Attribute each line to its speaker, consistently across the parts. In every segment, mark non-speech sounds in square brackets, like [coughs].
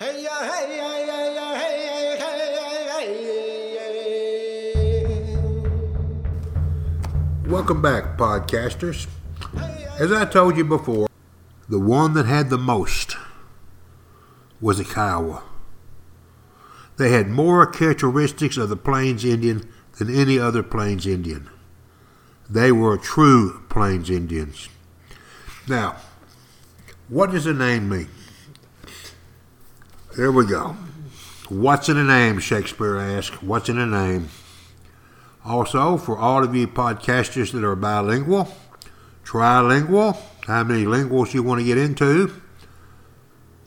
Speaker 1: Hey hey hey hey hey hey ya.
Speaker 2: Welcome back, podcasters. As I told you before, the one that had the most was a Kiowa. They had more characteristics of the Plains Indian than any other Plains Indian. They were true Plains Indians. Now, what does the name mean? There we go. What's in a name? Shakespeare asked. What's in a name? Also, for all of you podcasters that are bilingual, trilingual, how many linguals you want to get into,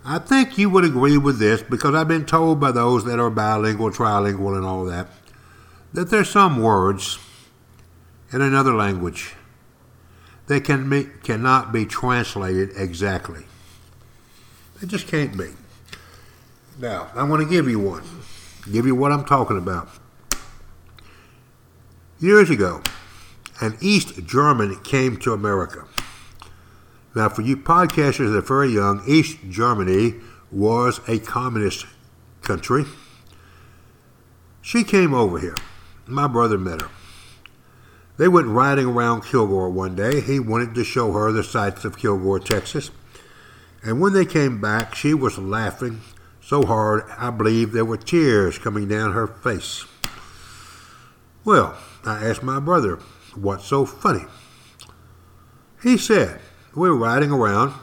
Speaker 2: I think you would agree with this because I've been told by those that are bilingual, trilingual, and all that, that there's some words in another language that can be, cannot be translated exactly. They just can't be. Now, I want to give you one. Give you what I'm talking about. Years ago, an East German came to America. Now, for you podcasters that are very young, East Germany was a communist country. She came over here. My brother met her. They went riding around Kilgore one day. He wanted to show her the sights of Kilgore, Texas. And when they came back, she was laughing so hard I believe there were tears coming down her face. Well, I asked my brother, What's so funny? He said, We were riding around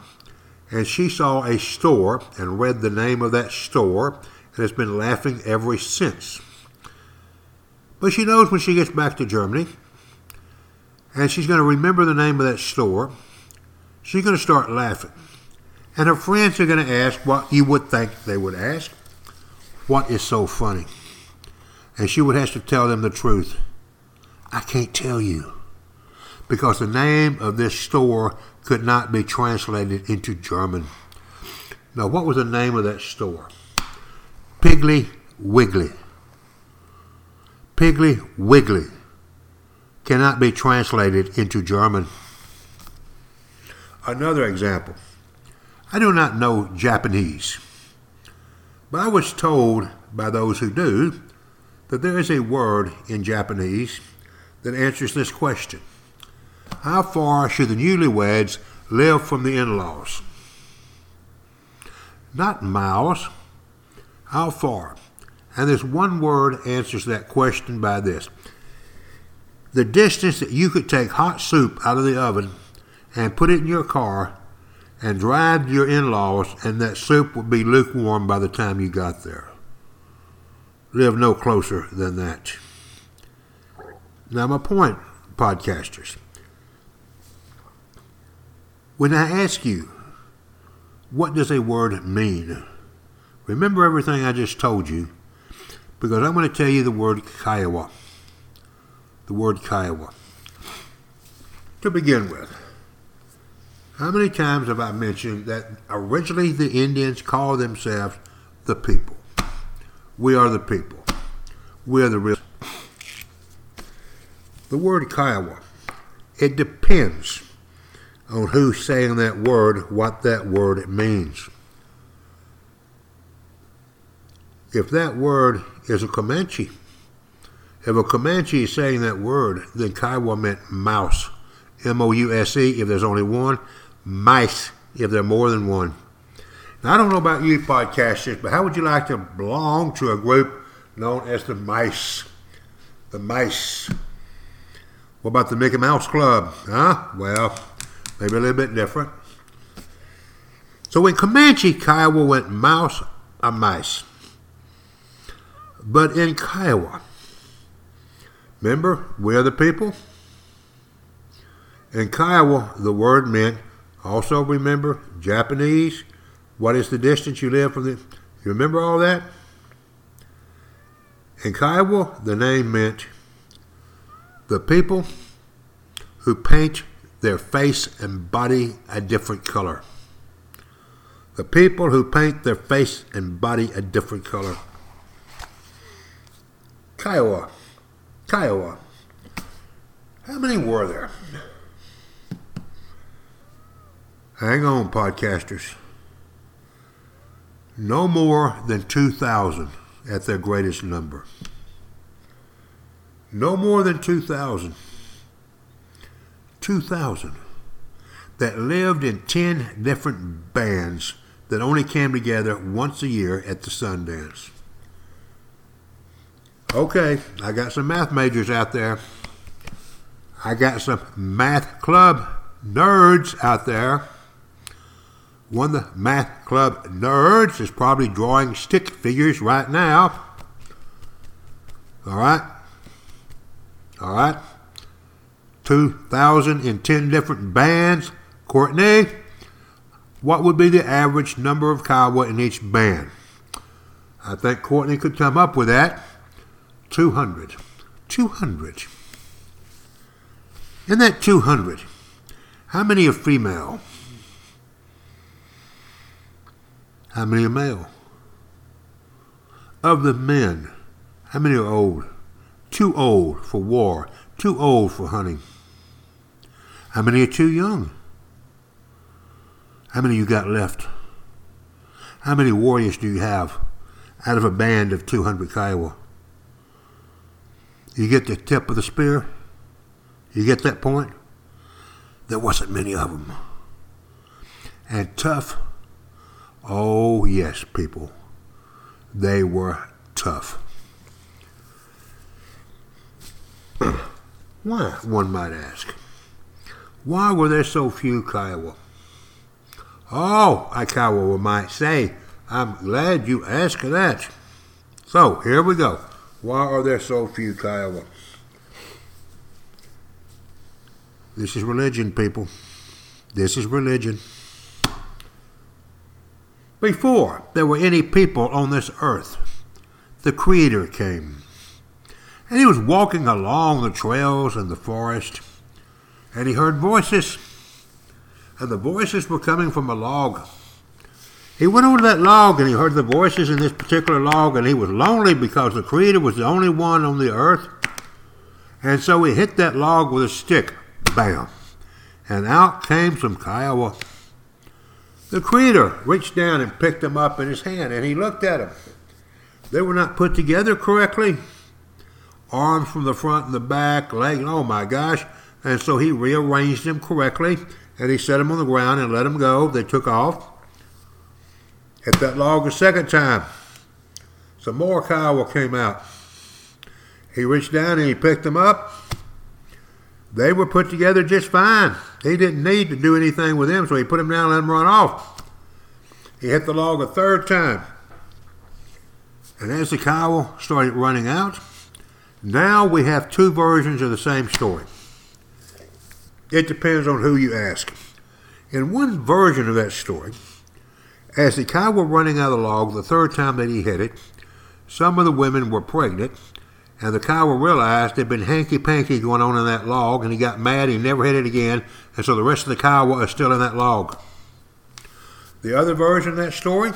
Speaker 2: and she saw a store and read the name of that store and has been laughing ever since. But she knows when she gets back to Germany and she's going to remember the name of that store, she's going to start laughing. And her friends are going to ask what you would think they would ask. What is so funny? And she would have to tell them the truth. I can't tell you. Because the name of this store could not be translated into German. Now, what was the name of that store? Piggly Wiggly. Piggly Wiggly cannot be translated into German. Another example. I do not know Japanese, but I was told by those who do that there is a word in Japanese that answers this question How far should the newlyweds live from the in laws? Not miles. How far? And this one word answers that question by this the distance that you could take hot soup out of the oven and put it in your car and drive to your in laws, and that soup would be lukewarm by the time you got there. Live no closer than that. Now, my point, podcasters, when I ask you, what does a word mean? Remember everything I just told you, because I'm going to tell you the word Kiowa. The word Kiowa. To begin with, how many times have I mentioned that originally the Indians called themselves the people? We are the people. We are the real. The word Kiowa, it depends on who's saying that word, what that word means. If that word is a Comanche, if a Comanche is saying that word, then Kiowa meant mouse. M O U S E, if there's only one mice if there are more than one. Now, I don't know about you podcasters, but how would you like to belong to a group known as the Mice? The Mice. What about the Mickey Mouse Club? Huh? Well, maybe a little bit different. So in Comanche, Kiowa went mouse or mice. But in Kiowa, remember, we're the people? In Kiowa, the word meant also remember Japanese. What is the distance you live from the? You remember all that? In Kiowa, the name meant the people who paint their face and body a different color. The people who paint their face and body a different color. Kiowa. Kiowa. How many were there? Hang on, podcasters. no more than 2,000 at their greatest number. No more than 2,000. 2,000 that lived in 10 different bands that only came together once a year at the Sundance. Okay, I got some math majors out there. I got some math club nerds out there. One the math club nerds is probably drawing stick figures right now. All right? All right? 2,010 different bands. Courtney, what would be the average number of Kiowa in each band? I think Courtney could come up with that. 200. 200. In that 200, how many are female? How many are male? Of the men, how many are old? Too old for war, too old for hunting. How many are too young? How many you got left? How many warriors do you have out of a band of 200 Kiowa? You get the tip of the spear? You get that point? There wasn't many of them. And tough? Oh, yes, people. They were tough. [clears throat] Why, one might ask? Why were there so few Kiowa? Oh, a Kiowa might say, I'm glad you asked that. So, here we go. Why are there so few Kiowa? This is religion, people. This is religion. Before there were any people on this earth, the Creator came. And he was walking along the trails in the forest, and he heard voices. And the voices were coming from a log. He went over to that log and he heard the voices in this particular log, and he was lonely because the Creator was the only one on the earth. And so he hit that log with a stick. Bam! And out came some Kiowa. The Creator reached down and picked them up in his hand, and he looked at them. They were not put together correctly. Arms from the front and the back, legs, oh my gosh. And so he rearranged them correctly, and he set them on the ground and let them go. They took off. Hit that log a second time. Some more Kiowa came out. He reached down and he picked them up. They were put together just fine. He didn't need to do anything with them, so he put him down and let them run off. He hit the log a third time. And as the Kiowa started running out, now we have two versions of the same story. It depends on who you ask. In one version of that story, as the Kiowa were running out of the log the third time that he hit it, some of the women were pregnant, and the cow realized there'd been hanky panky going on in that log, and he got mad. He never hit it again, and so the rest of the Kiowa is still in that log. The other version of that story,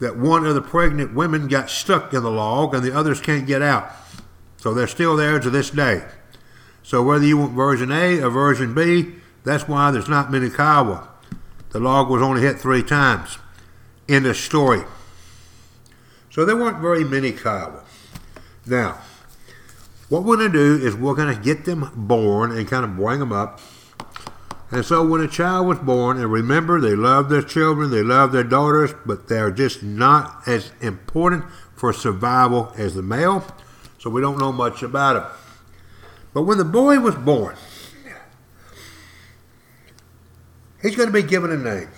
Speaker 2: that one of the pregnant women got stuck in the log, and the others can't get out, so they're still there to this day. So whether you want version A or version B, that's why there's not many Kiowa. The log was only hit three times in the story. So there weren't very many Kiowa. Now, what we're going to do is we're going to get them born and kind of bring them up. And so when a child was born, and remember, they love their children, they love their daughters, but they're just not as important for survival as the male. So we don't know much about it. But when the boy was born, he's going to be given a name.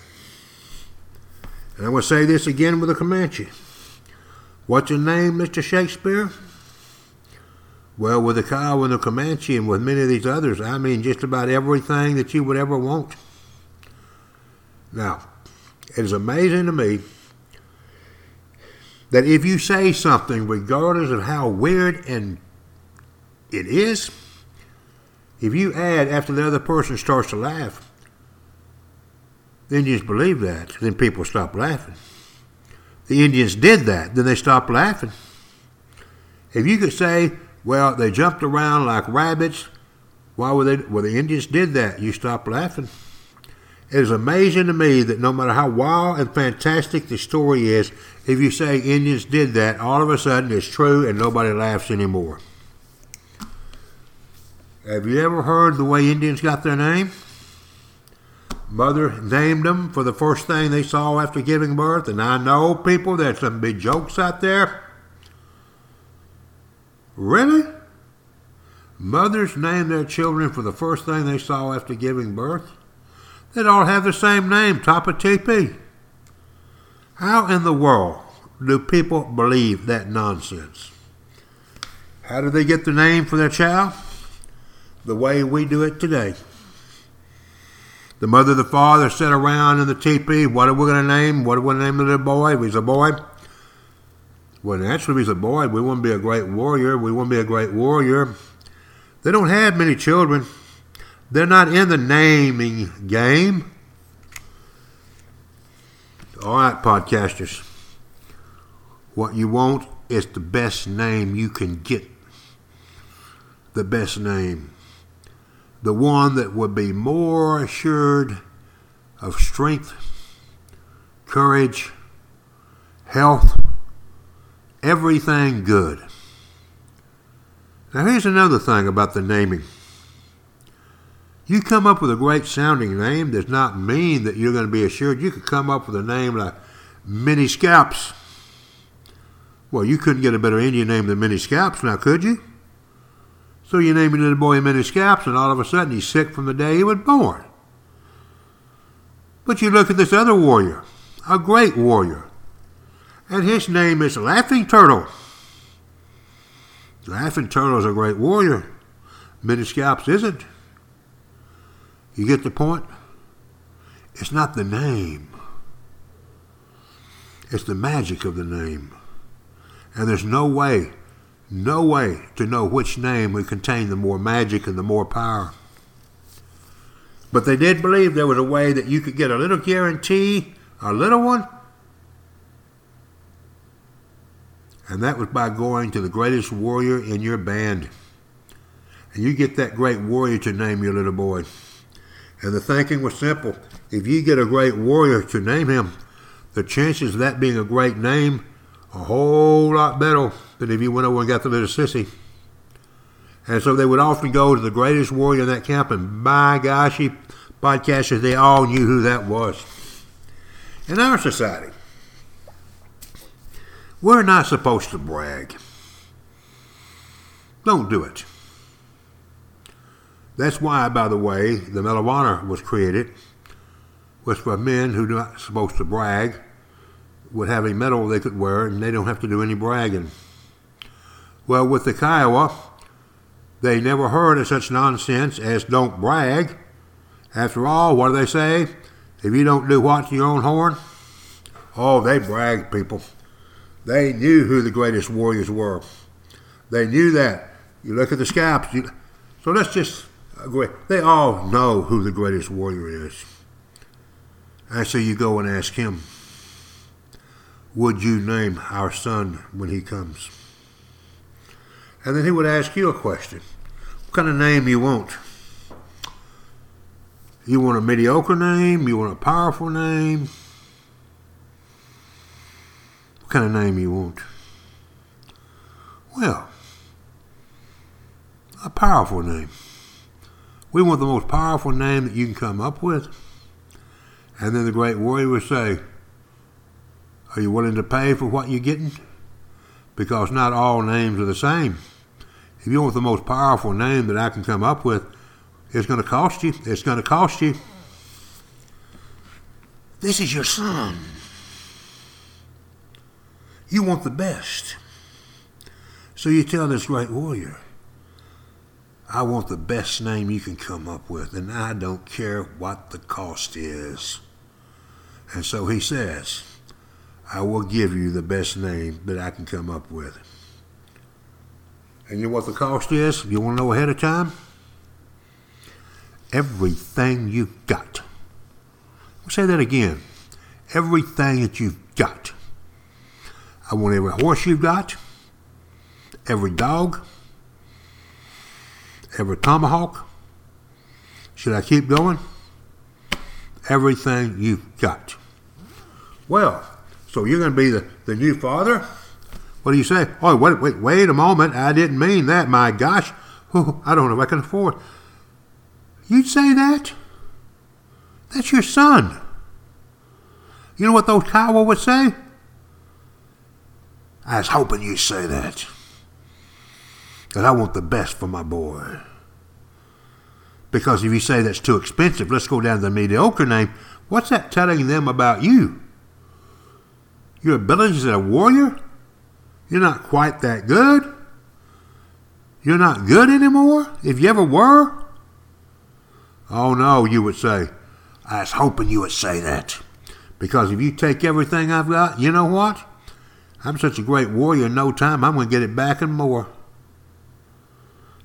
Speaker 2: And I'm going to say this again with a Comanche. What's your name, Mr. Shakespeare? Well, with the Kiowa and the Comanche and with many of these others, I mean just about everything that you would ever want. Now, it is amazing to me that if you say something, regardless of how weird and it is, if you add after the other person starts to laugh, you just believe that. Then people stop laughing. The Indians did that, then they stopped laughing. If you could say, well, they jumped around like rabbits, why were they? Well, the Indians did that. You stop laughing. It is amazing to me that no matter how wild and fantastic the story is, if you say Indians did that, all of a sudden it's true and nobody laughs anymore. Have you ever heard the way Indians got their name? Mother named them for the first thing they saw after giving birth, and I know people, there's some big jokes out there. Really? Mothers name their children for the first thing they saw after giving birth? They'd all have the same name, Tapa TP. How in the world do people believe that nonsense? How do they get the name for their child? The way we do it today. The mother the father sit around in the teepee. What are we going to name? What are we going to name the little boy? If he's a boy, well, naturally, he's a boy, we to be a great warrior. We to be a great warrior. They don't have many children. They're not in the naming game. All right, podcasters. What you want is the best name you can get. The best name. The one that would be more assured of strength, courage, health, everything good. Now, here's another thing about the naming. You come up with a great sounding name does not mean that you're going to be assured. You could come up with a name like Mini Scalps. Well, you couldn't get a better Indian name than Mini Scalps now, could you? So you name your little boy Mini Scalps, and all of a sudden he's sick from the day he was born. But you look at this other warrior, a great warrior, and his name is Laughing Turtle. Laughing Turtle is a great warrior. Mini Scalps isn't. You get the point? It's not the name, it's the magic of the name. And there's no way, no way to know which name would contain the more magic and the more power. But they did believe there was a way that you could get a little guarantee, a little one, and that was by going to the greatest warrior in your band. And you get that great warrior to name your little boy. And the thinking was simple. If you get a great warrior to name him, the chances of that being a great name a whole lot better than if you went over and got the little sissy. And so they would often go to the greatest warrior in that camp, and by gosh, podcasters, they all knew who that was. In our society, we're not supposed to brag. Don't do it. That's why, by the way, the Medal of Honor was created, was for men who are not supposed to brag would have a medal they could wear and they don't have to do any bragging. Well, with the Kiowa, they never heard of such nonsense as don't brag. After all, what do they say? If you don't do what to your own horn? Oh, they brag, people. They knew who the greatest warriors were. They knew that. You look at the scalps. You, so let's just uh, agree. They all know who the greatest warrior is. And so you go and ask him, Would you name our son when he comes? And then he would ask you a question What kind of name you want? You want a mediocre name? You want a powerful name? Kind of name you want? Well, a powerful name. We want the most powerful name that you can come up with. And then the great warrior would say, Are you willing to pay for what you're getting? Because not all names are the same. If you want the most powerful name that I can come up with, it's going to cost you. It's going to cost you. This is your son. You want the best. So you tell this great warrior, I want the best name you can come up with, and I don't care what the cost is. And so he says, I will give you the best name that I can come up with. And you know what the cost is? You want to know ahead of time? Everything you've got. Say that again. Everything that you've got. I want every horse you've got, every dog, every tomahawk. Should I keep going? everything you've got. Well, so you're going to be the, the new father? What do you say? Oh, wait, wait, wait a moment. I didn't mean that. My gosh. Oh, [laughs] I don't know if I can afford. You'd say that? That's your son. You know what those Kiowa would say? I was hoping you'd say that. Because I want the best for my boy. Because if you say that's too expensive, let's go down to the mediocre name. What's that telling them about you? Your abilities as a warrior? You're not quite that good? You're not good anymore? If you ever were? Oh no, you would say. I was hoping you would say that. Because if you take everything I've got, you know what? I'm such a great warrior in no time, I'm going to get it back and more.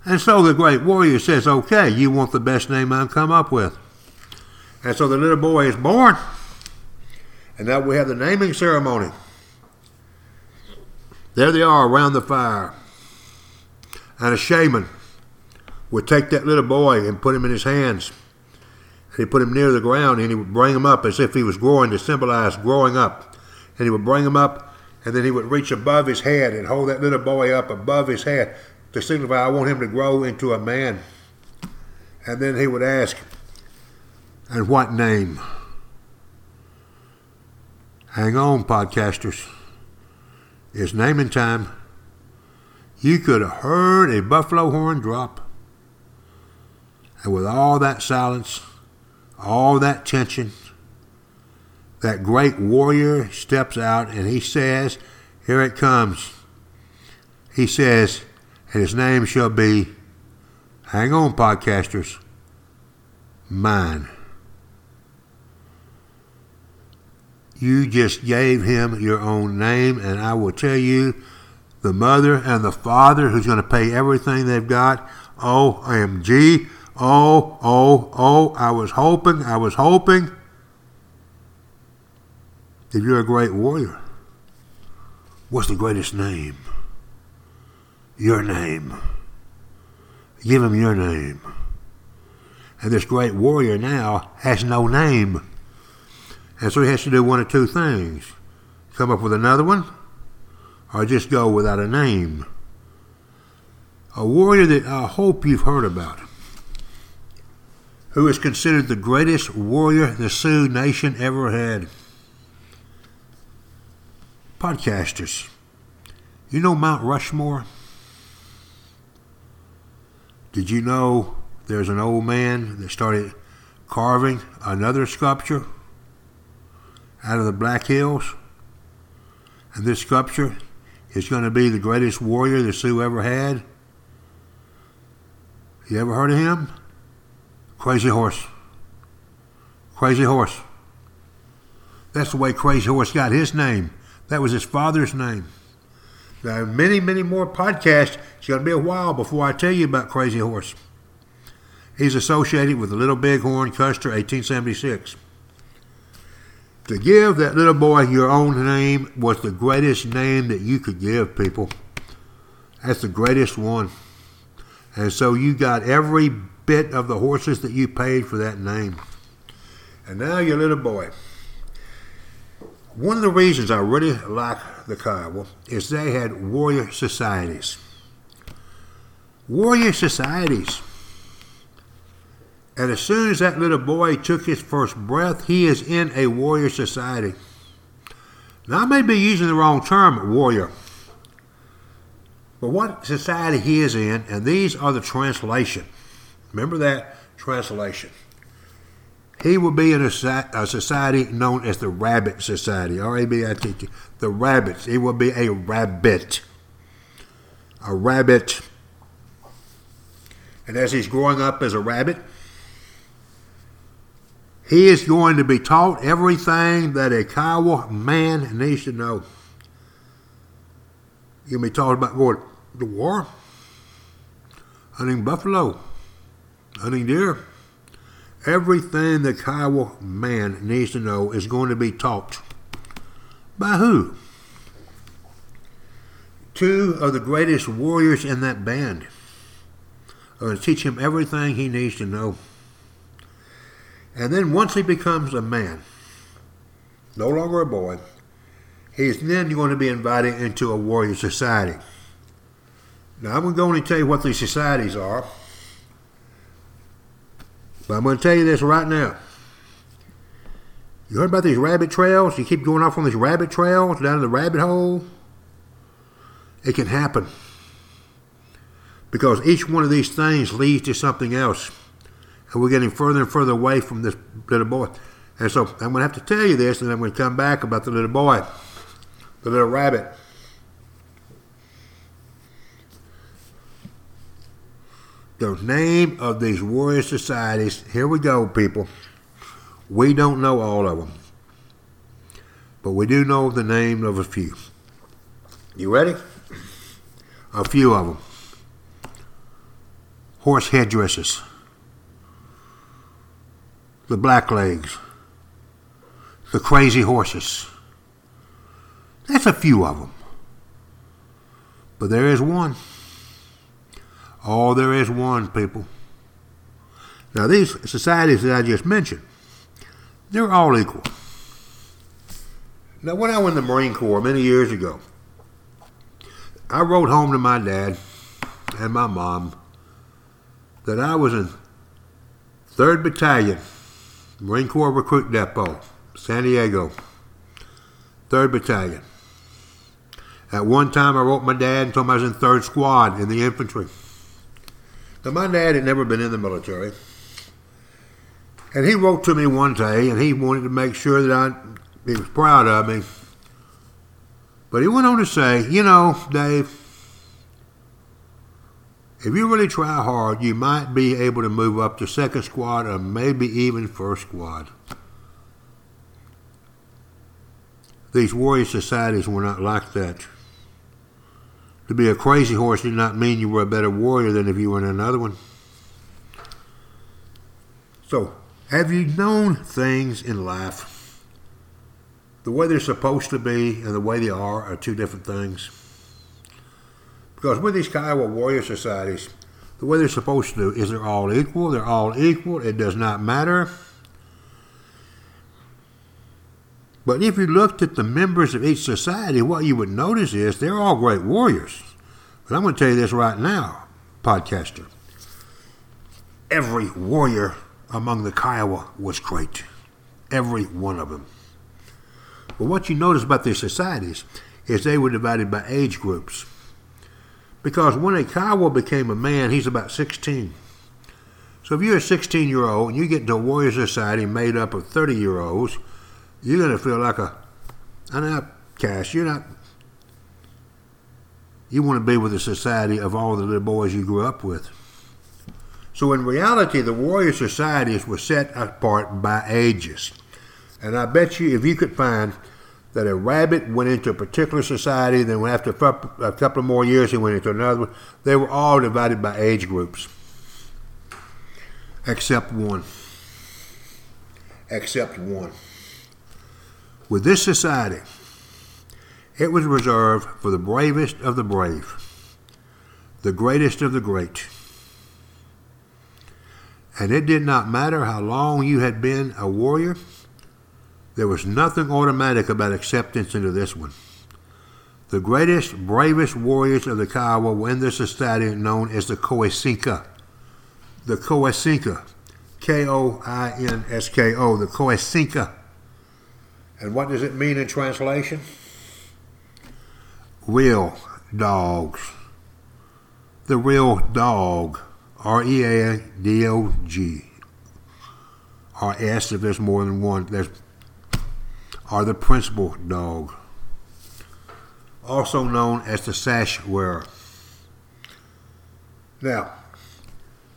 Speaker 2: And so the great warrior says, Okay, you want the best name I can come up with. And so the little boy is born. And now we have the naming ceremony. There they are around the fire. And a shaman would take that little boy and put him in his hands. He put him near the ground and he would bring him up as if he was growing to symbolize growing up. And he would bring him up and then he would reach above his head and hold that little boy up above his head to signify, I want him to grow into a man. And then he would ask, And what name? Hang on, podcasters. It's naming time. You could have heard a buffalo horn drop. And with all that silence, all that tension, that great warrior steps out and he says, Here it comes. He says, and his name shall be, hang on, podcasters, mine. You just gave him your own name, and I will tell you, the mother and the father who's going to pay everything they've got. OMG. Oh, oh, oh, I was hoping, I was hoping that you're a great warrior. What's the greatest name? Your name. Give him your name. And this great warrior now has no name. And so he has to do one of two things come up with another one, or just go without a name. A warrior that I hope you've heard about, who is considered the greatest warrior the Sioux Nation ever had. Podcasters, you know Mount Rushmore? Did you know there's an old man that started carving another sculpture out of the Black Hills? And this sculpture is going to be the greatest warrior the Sioux ever had? You ever heard of him? Crazy Horse. Crazy Horse. That's the way Crazy Horse got his name. That was his father's name. Now, many, many more podcasts. It's going to be a while before I tell you about Crazy Horse. He's associated with the Little Bighorn Custer 1876. To give that little boy your own name was the greatest name that you could give people. That's the greatest one. And so you got every bit of the horses that you paid for that name. And now your little boy. One of the reasons I really like the Kiowa is they had warrior societies. Warrior societies. And as soon as that little boy took his first breath, he is in a warrior society. Now, I may be using the wrong term, warrior. But what society he is in, and these are the translation. Remember that translation. He will be in a, a society known as the Rabbit Society, R A B I T T. The rabbits. He will be a rabbit. A rabbit. And as he's growing up as a rabbit, he is going to be taught everything that a Kiowa man needs to know. You'll be taught about going to war, hunting buffalo, hunting deer Everything the Kiowa man needs to know is going to be taught. By who? Two of the greatest warriors in that band are going to teach him everything he needs to know. And then once he becomes a man, no longer a boy, he's then going to be invited into a warrior society. Now, I'm going to tell you what these societies are, but I'm going to tell you this right now. You heard about these rabbit trails? You keep going off on these rabbit trails down the rabbit hole? It can happen. Because each one of these things leads to something else. And we're getting further and further away from this little boy. And so I'm going to have to tell you this, and I'm going to come back about the little boy, the little rabbit. The name of these warrior societies, here we go, people. We don't know all of them, but we do know the name of a few. You ready? A few of them. Horse headdresses, the blacklegs, the crazy horses. That's a few of them. But there is one. Oh, there is one, people. Now, these societies that I just mentioned, they're all equal. Now, when I went in the Marine Corps many years ago, I wrote home to my dad and my mom that I was in 3rd Battalion, Marine Corps Recruit Depot, San Diego, 3rd Battalion. At one time, I wrote my dad and told him I was in 3rd Squad in the infantry. My dad had never been in the military. And he wrote to me one day, and he wanted to make sure that I, he was proud of me. But he went on to say, you know, Dave, if you really try hard, you might be able to move up to second squad or maybe even first squad. These warrior societies were not like that. To be a crazy horse did not mean you were a better warrior than if you were in another one. So, have you known things in life? The way they're supposed to be and the way they are are two different things. Because with these Kiowa warrior societies, the way they're supposed to do is they're all equal. They're all equal. It does not matter. But if you looked at the members of each society, what you would notice is they're all great warriors. But I'm going to tell you this right now, podcaster. Every warrior among the Kiowa was great. Every one of them. But what you notice about these societies is they were divided by age groups. Because when a Kiowa became a man, he's about 16. So if you're a 16 year old and you get into a warrior society made up of 30 year olds, you're going to feel like a an outcast. You're not. You want to be with the society of all the little boys you grew up with. So in reality, the warrior societies were set apart by ages. And I bet you, if you could find that a rabbit went into a particular society, then after a couple of more years, he went into another one, they were all divided by age groups, except one. Except one. With this society, it was reserved for the bravest of the brave, the greatest of the great. And it did not matter how long you had been a warrior, there was nothing automatic about acceptance into this one. The greatest, bravest warriors of the Kiowa were in this society known as the Koisinka. The Koisinka. K O I N S K O. The Koisinka. And what does it mean in translation? Real dogs. The real dog. R E A D O G. Or S if there's more than one. There's are the principal dog, also known as the sash wearer. Now,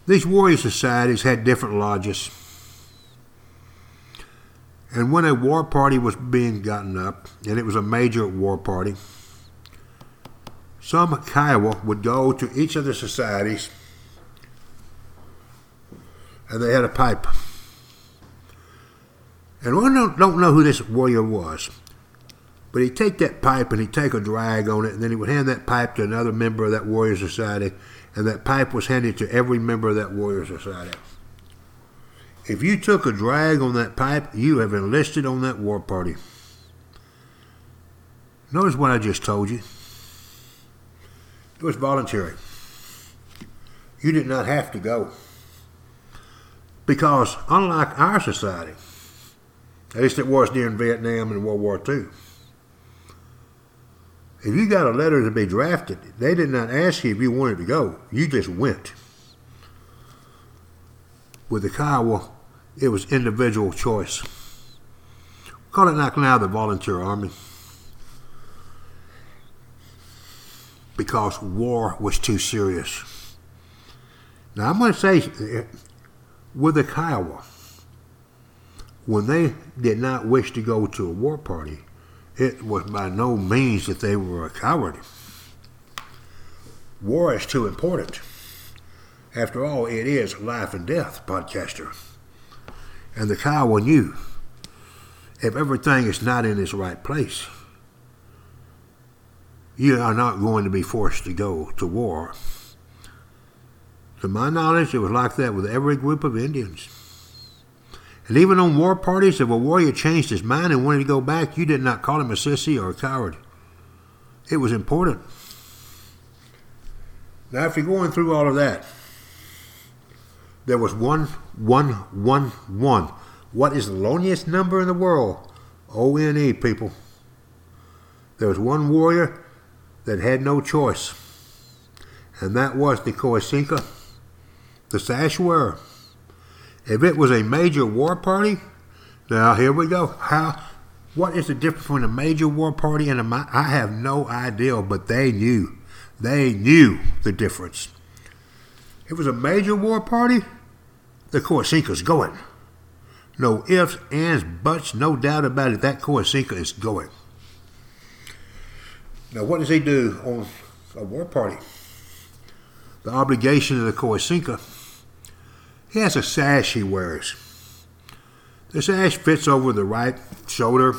Speaker 2: these warrior societies had different lodges. And when a war party was being gotten up, and it was a major war party, some Kiowa would go to each of the societies and they had a pipe. And we don't, don't know who this warrior was. But he'd take that pipe and he'd take a drag on it, and then he would hand that pipe to another member of that warrior society, and that pipe was handed to every member of that warrior society. If you took a drag on that pipe, you have enlisted on that war party. Notice what I just told you. It was voluntary. You did not have to go. Because unlike our society, at least it was during Vietnam and World War II, if you got a letter to be drafted, they did not ask you if you wanted to go. You just went. With the Kiowa, it was individual choice. We Call it like now the volunteer army. Because war was too serious. Now I'm going to say, eh, with the Kiowa, when they did not wish to go to a war party, it was by no means that they were a coward. War is too important. After all, it is life and death, podcaster. And the Kiowa knew if everything is not in its right place, you are not going to be forced to go to war. To my knowledge, it was like that with every group of Indians. And even on war parties, if a warrior changed his mind and wanted to go back, you did not call him a sissy or a coward. It was important. Now, after going through all of that, there was one, one, one, one. What is the loneliest number in the world? O N E, people. There was one warrior that had no choice, and that was the Koisinka, the sash wearer. If it was a major war party, now here we go. How? What is the difference between a major war party and a? I have no idea, but they knew. They knew the difference. It was a major war party, the Koisinka's going. No ifs, ands, buts, no doubt about it. That Koisinka is going. Now, what does he do on a war party? The obligation of the Koisinka he has a sash he wears. The sash fits over the right shoulder,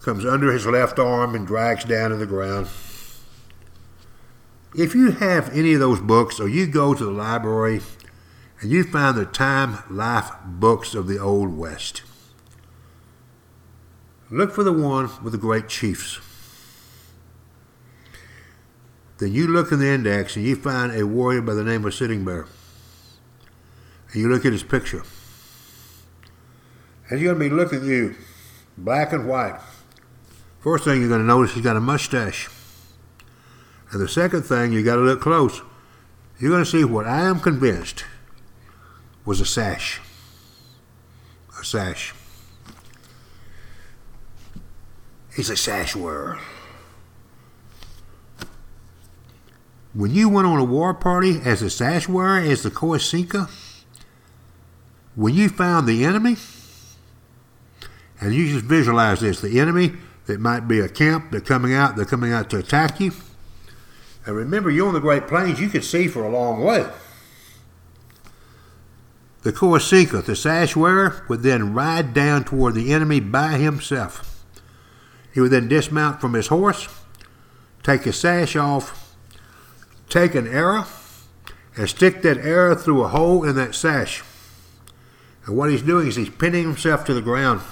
Speaker 2: comes under his left arm, and drags down to the ground. If you have any of those books, or you go to the library and you find the Time Life books of the Old West, look for the one with the great chiefs. Then you look in the index and you find a warrior by the name of Sitting Bear and you look at his picture, and he's going to be looking at you, black and white. First thing you're going to notice, he's got a mustache. And the second thing, you got to look close. You're going to see what I am convinced was a sash. A sash. He's a sash wearer. When you went on a war party as a sash wearer, as the Koisinka, when you found the enemy, and you just visualize this the enemy that might be a camp, they're coming out, they're coming out to attack you. And remember, you're on the Great Plains, you could see for a long way. The Koisinka, the sash wearer, would then ride down toward the enemy by himself. He would then dismount from his horse, take his sash off, take an arrow, and stick that arrow through a hole in that sash. And what he's doing is he's pinning himself to the ground.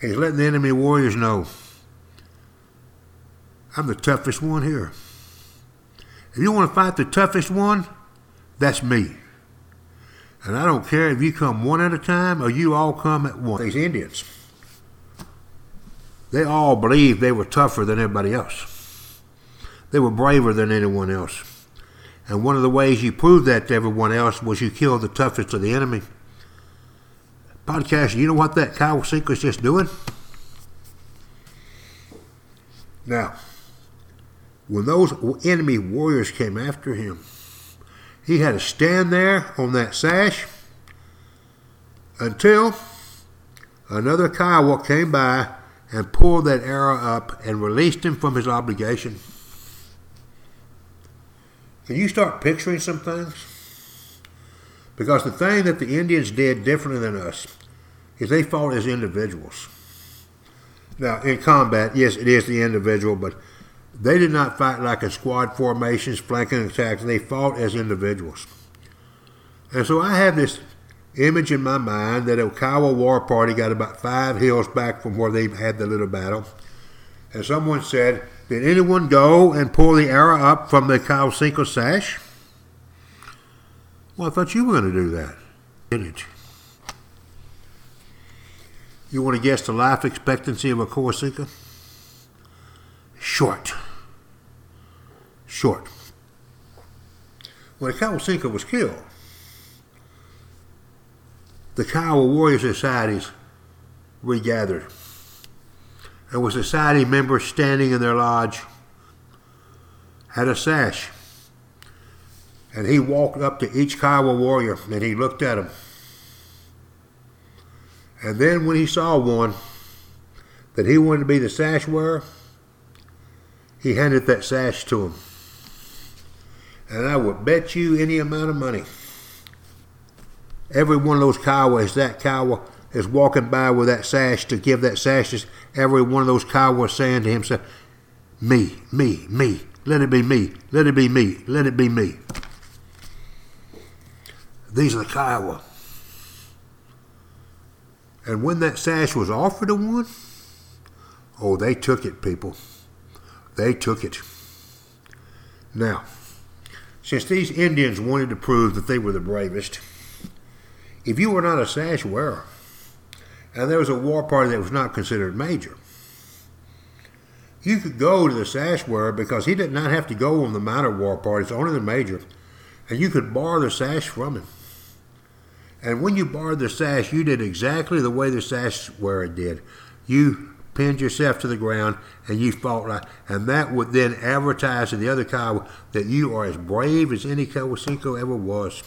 Speaker 2: He's letting the enemy warriors know I'm the toughest one here. If you want to fight the toughest one, that's me. And I don't care if you come one at a time or you all come at once. These Indians, they all believed they were tougher than everybody else. They were braver than anyone else. And one of the ways you proved that to everyone else was you killed the toughest of the enemy podcast, you know what that Kiowa was just doing? Now, when those enemy warriors came after him, he had to stand there on that sash until another Kiowa came by and pulled that arrow up and released him from his obligation. Can you start picturing some things? Because the thing that the Indians did differently than us is they fought as individuals. Now, in combat, yes, it is the individual, but they did not fight like a squad formations, flanking attacks. They fought as individuals. And so I have this image in my mind that Okawa War Party got about five hills back from where they had the little battle. And someone said, Did anyone go and pull the arrow up from the Koisinka sash? Well, I thought you were going to do that. Did it? You You want to guess the life expectancy of a Koisinka? Short. Short. When a Koisinka was killed, the Kiowa Warrior Societies regathered. And with society members standing in their lodge, had a sash. And he walked up to each Kiowa warrior and he looked at him. And then when he saw one that he wanted to be the sash wearer, he handed that sash to him. And I would bet you any amount of money. Every one of those Kiowas, that Kiowa is walking by with that sash to give that sash to every one of those Kiowas saying to himself, Me, me, me, let it be me, let it be me, let it be me. These are the Kiowa. And when that sash was offered to one, oh, they took it, people. They took it. Now, since these Indians wanted to prove that they were the bravest, if you were not a sash wearer, and there was a war party that was not considered major, you could go to the sash wearer because he did not have to go on the minor war parties, only the major, and you could borrow the sash from him. And when you borrowed the sash, you did exactly the way the sash wearer did. You pinned yourself to the ground and you fought like, and that would then advertise to the other Kiowa that you are as brave as any Koisinka ever was.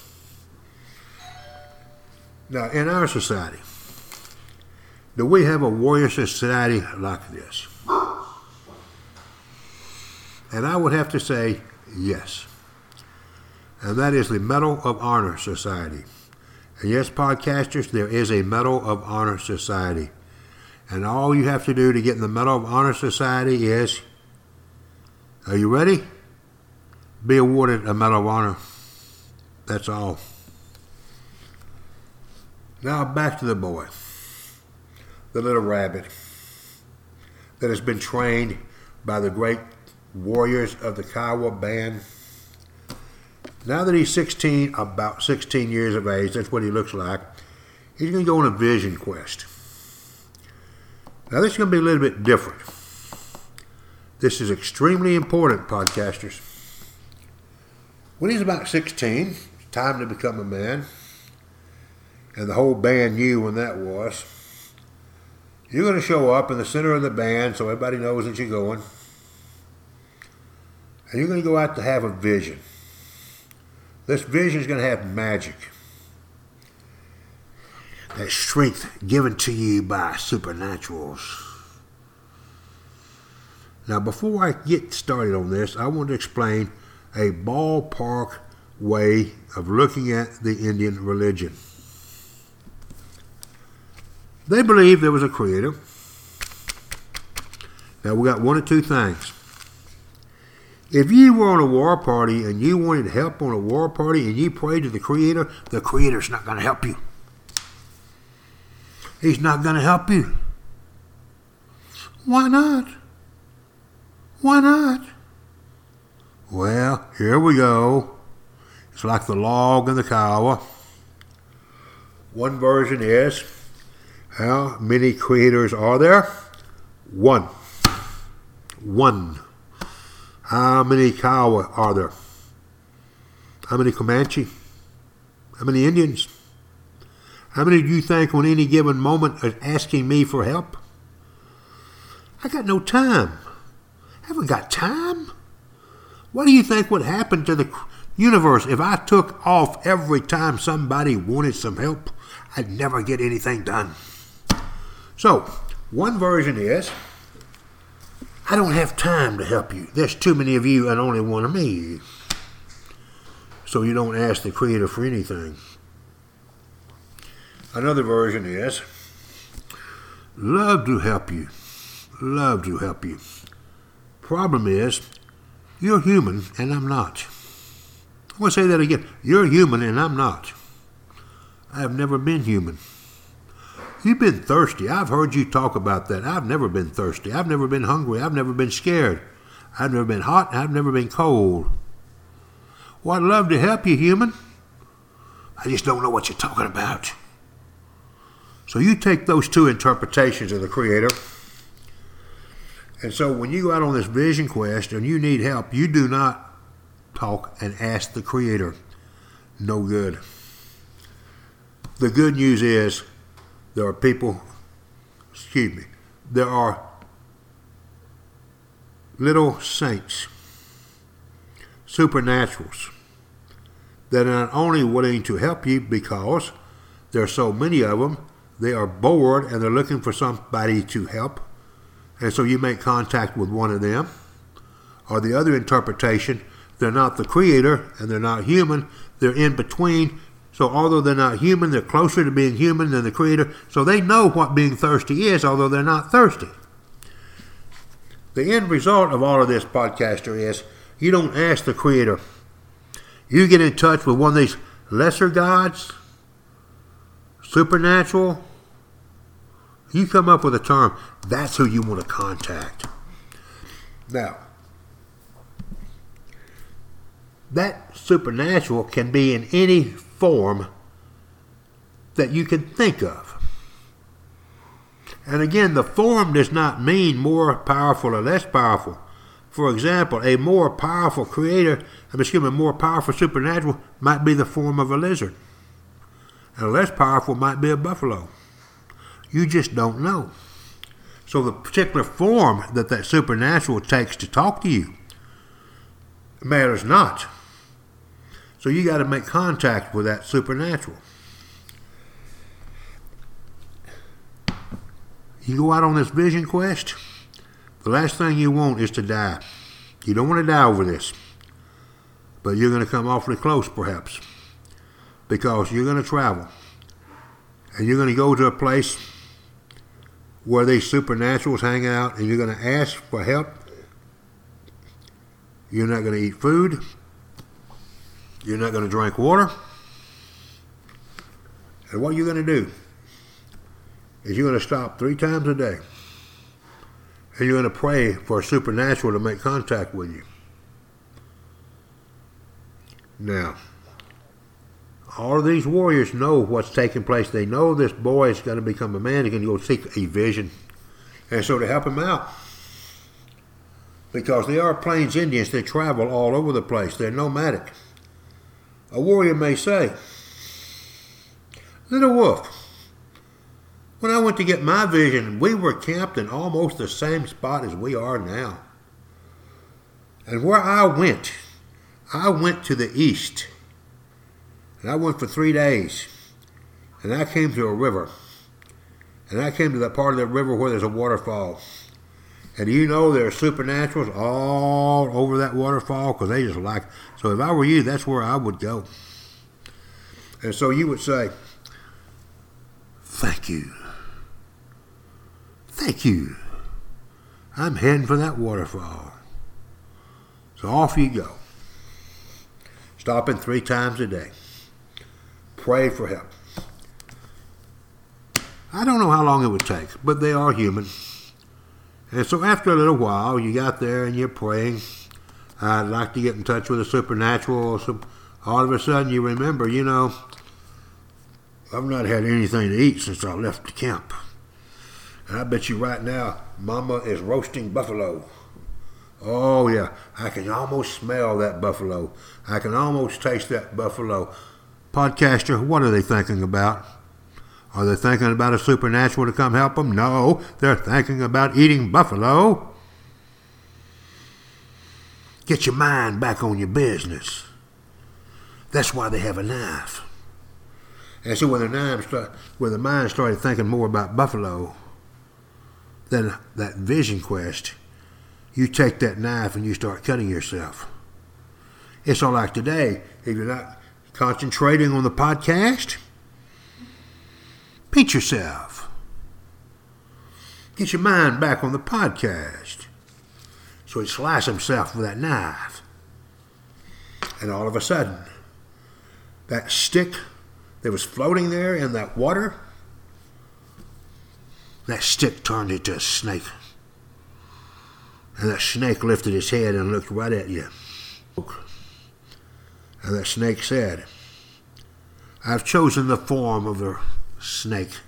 Speaker 2: Now, in our society, do we have a warrior society like this? And I would have to say yes. And that is the Medal of Honor Society. And yes, podcasters, there is a Medal of Honor Society. And all you have to do to get in the Medal of Honor Society is are you ready? Be awarded a Medal of Honor. That's all. Now back to the boy, the little rabbit that has been trained by the great warriors of the Kiowa band. Now that he's 16, about 16 years of age, that's what he looks like, he's going to go on a vision quest. Now, this is going to be a little bit different. This is extremely important, podcasters. When he's about 16, it's time to become a man, and the whole band knew when that was. You're going to show up in the center of the band so everybody knows that you're going. And you're going to go out to have a vision. This vision is going to have magic. That strength given to you by supernaturals. Now, before I get started on this, I want to explain a ballpark way of looking at the Indian religion. They believe there was a creator. Now, we got one or two things. If you were on a war party and you wanted help on a war party and you prayed to the Creator, the Creator's not going to help you. He's not going to help you. Why not? Why not? Well, here we go. It's like the log in the Kiowa. One version is how many creators are there? One. One. How many Kiowa are there? How many Comanche? How many Indians? How many do you think on any given moment are asking me for help? I got no time. Haven't got time. What do you think would happen to the universe if I took off every time somebody wanted some help? I'd never get anything done. So, one version is I don't have time to help you. There's too many of you and only one of me. So you don't ask the Creator for anything. Another version is love to help you. Love to help you. Problem is, you're human and I'm not. I'm going to say that again. You're human and I'm not. I have never been human. You've been thirsty. I've heard you talk about that. I've never been thirsty. I've never been hungry. I've never been scared. I've never been hot. I've never been cold. Well, I'd love to help you, human. I just don't know what you're talking about. So you take those two interpretations of the Creator. And so when you go out on this vision quest and you need help, you do not talk and ask the Creator. No good. The good news is there are people, excuse me, there are little saints, supernaturals, that are not only willing to help you because there are so many of them, they are bored and they're looking for somebody to help. And so you make contact with one of them. Or the other interpretation, they're not the creator and they're not human, they're in between. So although they're not human, they're closer to being human than the creator. So they know what being thirsty is, although they're not thirsty. The end result of all of this, podcaster, is you don't ask the creator. You get in touch with one of these lesser gods, supernatural. You come up with a term. That's who you want to contact. Now, that supernatural can be in any form that you can think of. And again, the form does not mean more powerful or less powerful. For example, a more powerful creator, I'm assuming a more powerful supernatural might be the form of a lizard. And less powerful might be a buffalo. You just don't know. So the particular form that that supernatural takes to talk to you matters not. So you got to make contact with that supernatural. You go out on this vision quest, the last thing you want is to die. You don't want to die over this. But you're going to come awfully close, perhaps, because you're going to travel. And you're going to go to a place where these supernaturals hang out, and you're going to ask for help. You're not going to eat food. You're not going to drink water. And what you're going to do is you're going to stop three times a day and you're going to pray for a supernatural to make contact with you. Now, all of these warriors know what's taking place. They know this boy is going to become a man. He's going to go seek a vision. And so to help him out, because they are Plains Indians, they travel all over the place. They're nomadic. A warrior may say, Little Wolf, when I went to get my vision, we were camped in almost the same spot as we are now. And where I went, I went to the east. And I went for three days. And I came to a river. And I came to that part of the river where there's a waterfall. And you know there are supernaturals all over that waterfall because they just like. So if I were you, that's where I would go. And so you would say, Thank you. Thank you. I'm heading for that waterfall. So off you go. Stopping three times a day. Pray for help. I don't know how long it would take, but they are human. And so after a little while, you got there and you're praying. I'd like to get in touch with a supernatural. All of a sudden, you remember, you know, I've not had anything to eat since I left the camp. And I bet you right now, Mama is roasting buffalo. Oh, yeah, I can almost smell that buffalo. I can almost taste that buffalo. Podcaster, what are they thinking about? Are they thinking about a supernatural to come help them? No, they're thinking about eating buffalo. Get your mind back on your business. That's why they have a knife. And so when the, knife start, when the mind started thinking more about buffalo, than that vision quest, you take that knife and you start cutting yourself. It's all like today. If you're not concentrating on the podcast, pinch yourself. Get your mind back on the podcast. So he sliced himself with that knife. And all of a sudden, that stick that was floating there in that water, that stick turned into a snake. And that snake lifted his head and looked right at you. And that snake said, I've chosen the form of a snake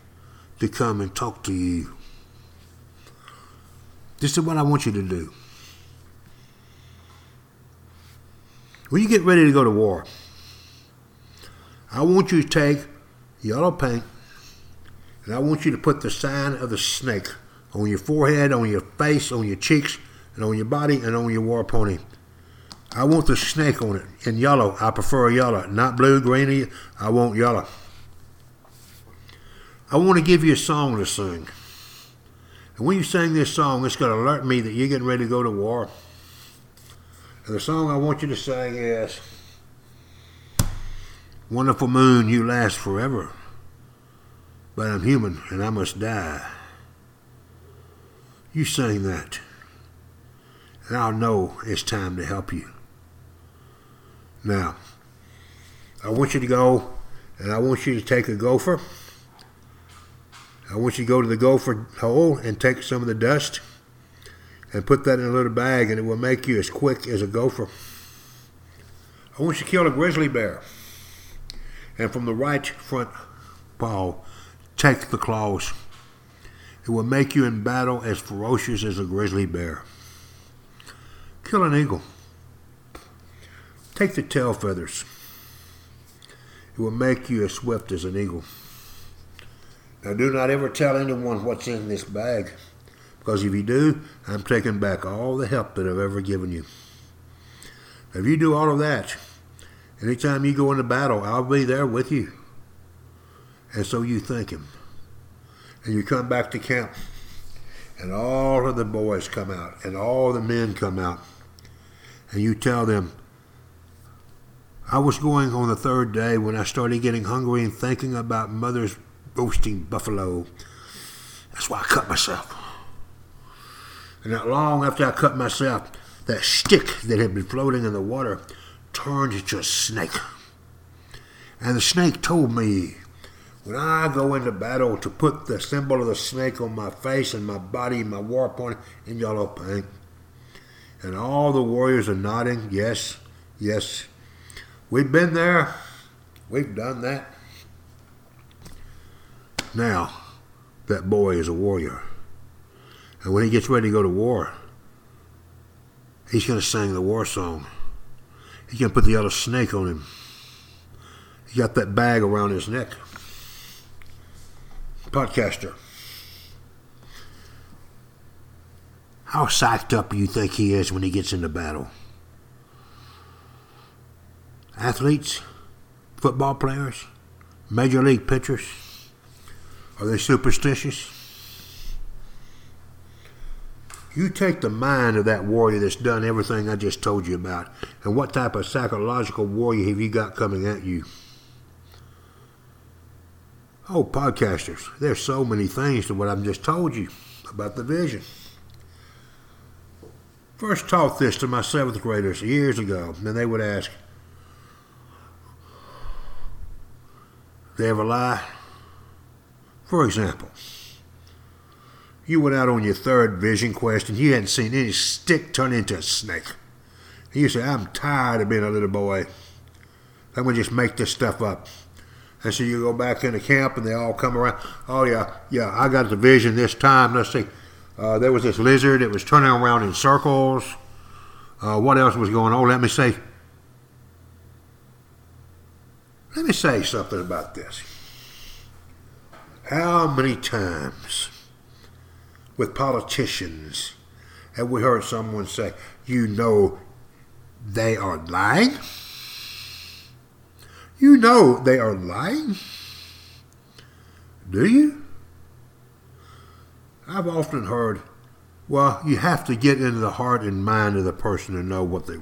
Speaker 2: to come and talk to you. This is what I want you to do. When you get ready to go to war, I want you to take yellow paint and I want you to put the sign of the snake on your forehead, on your face, on your cheeks, and on your body, and on your war pony. I want the snake on it in yellow. I prefer yellow, not blue, green. I want yellow. I want to give you a song to sing. And when you sing this song, it's going to alert me that you're getting ready to go to war. And the song I want you to sing is Wonderful Moon, You Last Forever. But I'm human and I must die. You sing that. And I'll know it's time to help you. Now, I want you to go and I want you to take a gopher. I want you to go to the gopher hole and take some of the dust and put that in a little bag and it will make you as quick as a gopher. I want you to kill a grizzly bear. And from the right front paw, take the claws. It will make you in battle as ferocious as a grizzly bear. Kill an eagle. Take the tail feathers. It will make you as swift as an eagle. Now, do not ever tell anyone what's in this bag, because if you do, I'm taking back all the help that I've ever given you. If you do all of that, anytime you go into battle, I'll be there with you. And so you thank him. And you come back to camp, and all of the boys come out, and all the men come out, and you tell them, I was going on the third day when I started getting hungry and thinking about mother's roasting buffalo. That's why I cut myself. And not long after I cut myself, that stick that had been floating in the water turned into a snake. And the snake told me, when I go into battle, to put the symbol of the snake on my face and my body, my war point in yellow paint. And all the warriors are nodding, yes, yes, We've been there. We've done that. Now, that boy is a warrior. And when he gets ready to go to war, he's going to sing the war song. He's going to put the yellow snake on him. He got that bag around his neck. Podcaster. How psyched up do you think he is when he gets into battle? Athletes, football players, major league pitchers? Are they superstitious? You take the mind of that warrior that's done everything I just told you about, and what type of psychological warrior have you got coming at you? Oh, podcasters, there's so many things to what I've just told you about the vision. First taught this to my seventh graders years ago, and they would ask, they ever lie? For example, you went out on your third vision quest and you hadn't seen any stick turn into a snake. And you say, I'm tired of being a little boy. I'm going to just make this stuff up. And so you go back into camp and they all come around. Oh, yeah, yeah, I got the vision this time. Let's see. Uh, there was this lizard. It was turning around in circles. Uh, what else was going on? Let me say, let me say something about this. How many times with politicians have we heard someone say, you know, they are lying? You know they are lying? Do you? I've often heard, well, you have to get into the heart and mind of the person to know what they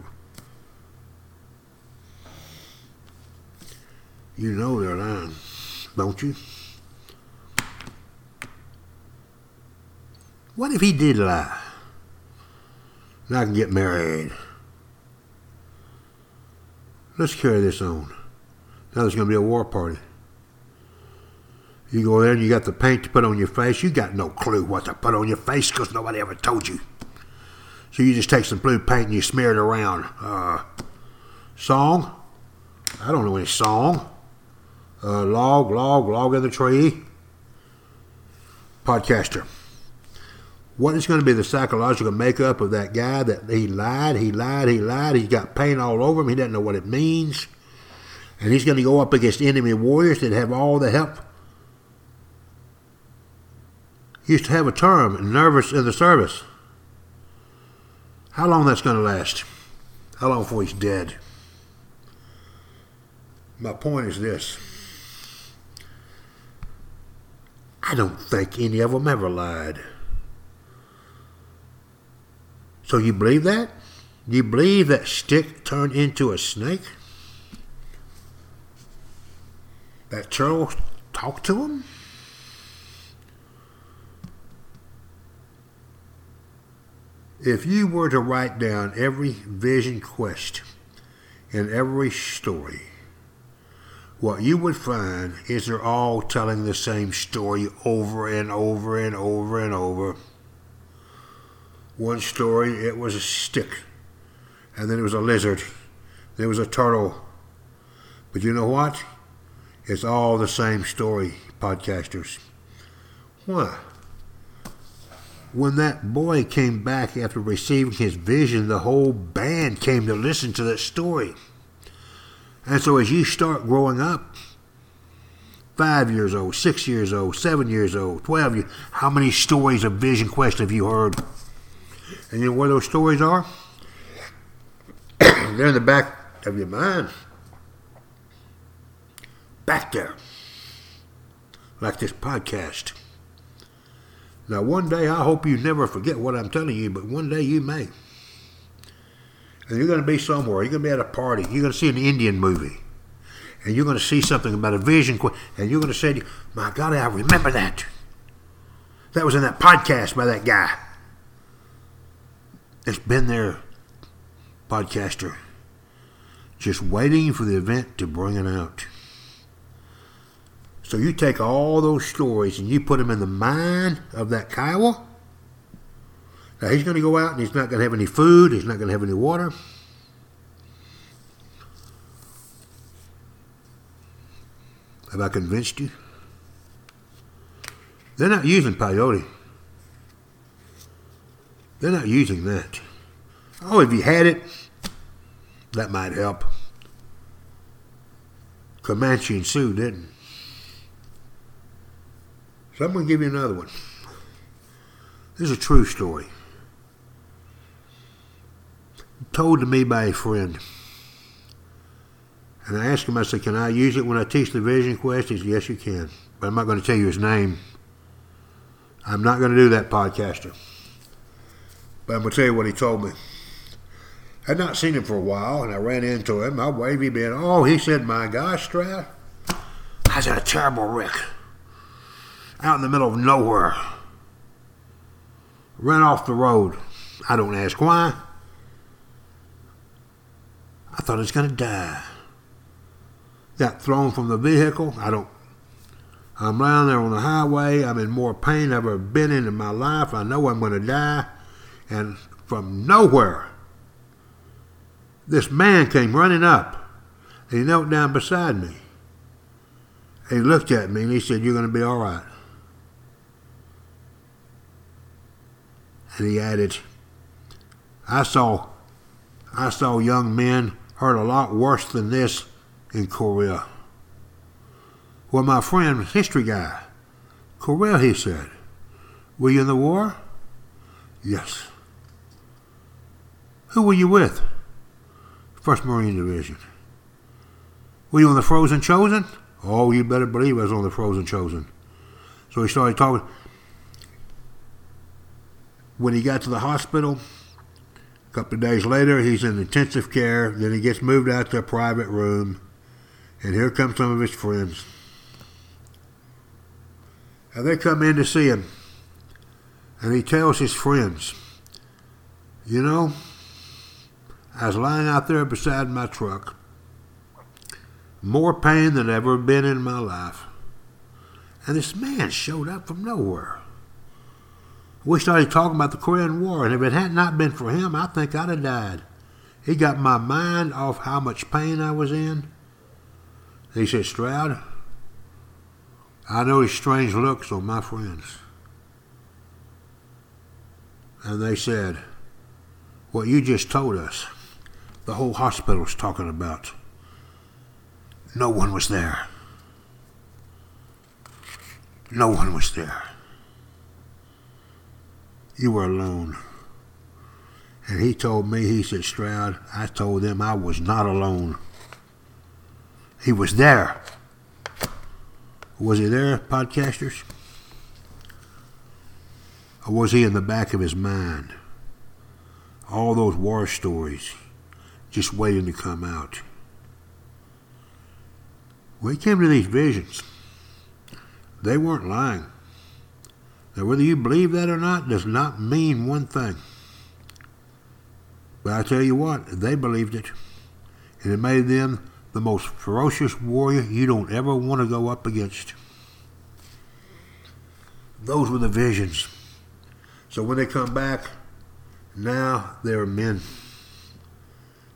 Speaker 2: You know they're lying, don't you? What if he did lie? And I can get married. Let's carry this on. Now there's going to be a war party. You go there and you got the paint to put on your face. You got no clue what to put on your face because nobody ever told you. So you just take some blue paint and you smear it around. Uh, song? I don't know any song. Uh, log, log, log in the tree. Podcaster. What is going to be the psychological makeup of that guy that he lied, he lied, he lied, he's got paint all over him, he doesn't know what it means. And he's going to go up against enemy warriors that have all the help. He used to have a term, nervous in the service. How long that's going to last? How long before he's dead? My point is this. I don't think any of them ever lied. So you believe that? You believe that stick turned into a snake? That turtle talked to him? If you were to write down every vision quest in every story, what you would find is they're all telling the same story over and over and over and over. One story, it was a stick, and then it was a lizard, there was a turtle. But you know what? It's all the same story, podcasters. Why? When that boy came back after receiving his vision, the whole band came to listen to that story. And so as you start growing up, five years old, six years old, seven years old, twelve years, how many stories of Vision Quest have you heard? And you know where those stories are? [coughs] They're in the back of your mind. Back there. Like this podcast. Now, one day, I hope you never forget what I'm telling you, but one day you may. And you're going to be somewhere. You're going to be at a party. You're going to see an Indian movie. And you're going to see something about a vision. And you're going to say, My God, I remember that. That was in that podcast by that guy. It's been there, podcaster. Just waiting for the event to bring it out. So you take all those stories and you put them in the mind of that Kiowa. Now he's going to go out and he's not going to have any food. He's not going to have any water. Have I convinced you? They're not using peyote. They're not using that. Oh, if you had it, that might help. Comanche and Sioux didn't. So I'm going to give you another one. This is a true story. Told to me by a friend. And I asked him, I said, Can I use it when I teach the Vision Quest? He said, Yes, you can. But I'm not going to tell you his name. I'm not going to do that, podcaster. But I'm going to tell you what he told me. I had not seen him for a while, and I ran into him. I waved him in. Oh, he said, My gosh, Stroud, I was in a terrible wreck out in the middle of nowhere. Ran off the road. I don't ask why. I thought I was going to die. Got thrown from the vehicle. I don't. I'm lying there on the highway. I'm in more pain I've ever been in in my life. I know I'm going to die. And from nowhere, this man came running up. He knelt down beside me. He looked at me and he said, You're going to be all right. And he added, I saw I saw young men hurt a lot worse than this in Korea. Well, my friend, history guy, Korea, he said, were you in the war? Yes. Who were you with? First Marine Division. Were you on the Frozen Chosen? Oh, you better believe I was on the Frozen Chosen. So he started talking. When he got to the hospital, couple of days later, he's in intensive care. Then he gets moved out to a private room. And here come some of his friends. And they come in to see him. And he tells his friends, You know, I was lying out there beside my truck, more pain than ever been in my life. And this man showed up from nowhere. We started talking about the Korean War, and if it had not been for him, I think I'd have died. He got my mind off how much pain I was in. He said, Stroud, I noticed strange looks on my friends. And they said, What you just told us, the whole hospital's talking about. No one was there. No one was there. You were alone. And he told me, he said, Stroud, I told them I was not alone. He was there. Was he there, podcasters? Or was he in the back of his mind? All those war stories just waiting to come out. When it came to these visions, they weren't lying. Now, whether you believe that or not does not mean one thing. But I tell you what, they believed it. And it made them the most ferocious warrior you don't ever want to go up against. Those were the visions. So when they come back, now they're men.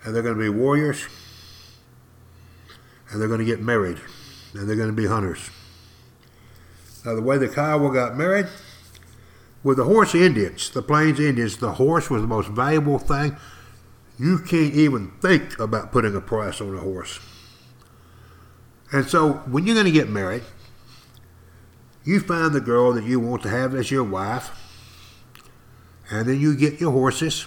Speaker 2: And they're going to be warriors. And they're going to get married. And they're going to be hunters. Now, the way the Kiowa got married, with the horse Indians, the Plains Indians, the horse was the most valuable thing. You can't even think about putting a price on a horse. And so, when you're going to get married, you find the girl that you want to have as your wife, and then you get your horses.